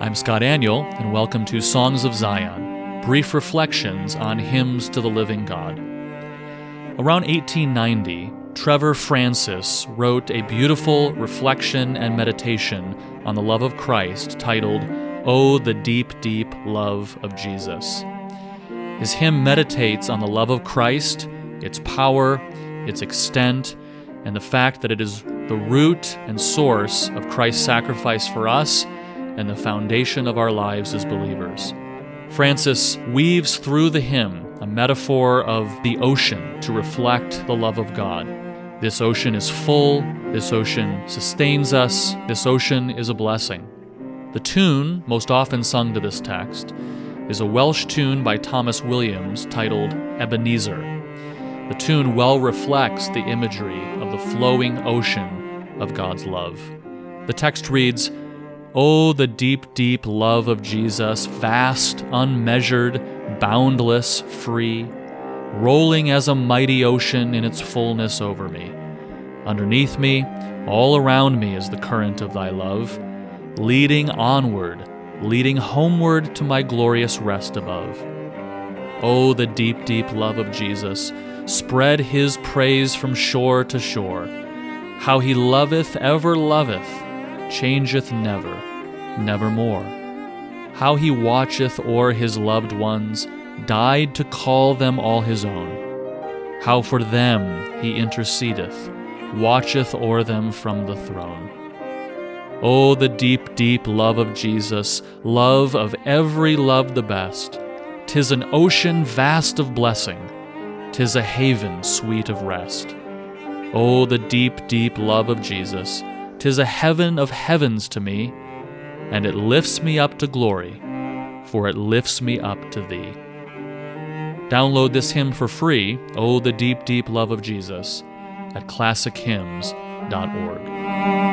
I'm Scott Aniol, and welcome to Songs of Zion, brief reflections on hymns to the living God. Around 1890, Trevor Francis wrote a beautiful reflection and meditation on the love of Christ titled, Oh, the Deep, Deep Love of Jesus. His hymn meditates on the love of Christ, its power, its extent, and the fact that it is the root and source of Christ's sacrifice for us and the foundation of our lives as believers. Francis weaves through the hymn a metaphor of the ocean to reflect the love of God. This ocean is full, this ocean sustains us, this ocean is a blessing. The tune, most often sung to this text, is a Welsh tune by Thomas Williams titled Ebenezer. The tune well reflects the imagery of the flowing ocean of God's love. The text reads, Oh, the deep, deep love of Jesus, vast, unmeasured, boundless, free, rolling as a mighty ocean in its fullness over me. Underneath me, all around me is the current of thy love, leading onward, leading homeward to my glorious rest above. Oh, the deep, deep love of Jesus, spread his praise from shore to shore. How he loveth, ever loveth, changeth never, nevermore. How he watcheth o'er his loved ones, died to call them all his own. How for them he intercedeth, watcheth o'er them from the throne. Oh, the deep, deep love of Jesus, love of every love the best. Tis an ocean vast of blessing, tis a haven sweet of rest. Oh, the deep, deep love of Jesus, tis a heaven of heavens to me, and it lifts me up to glory, for it lifts me up to thee. Download this hymn for free, Oh, the Deep, Deep Love of Jesus, at classichymns.org.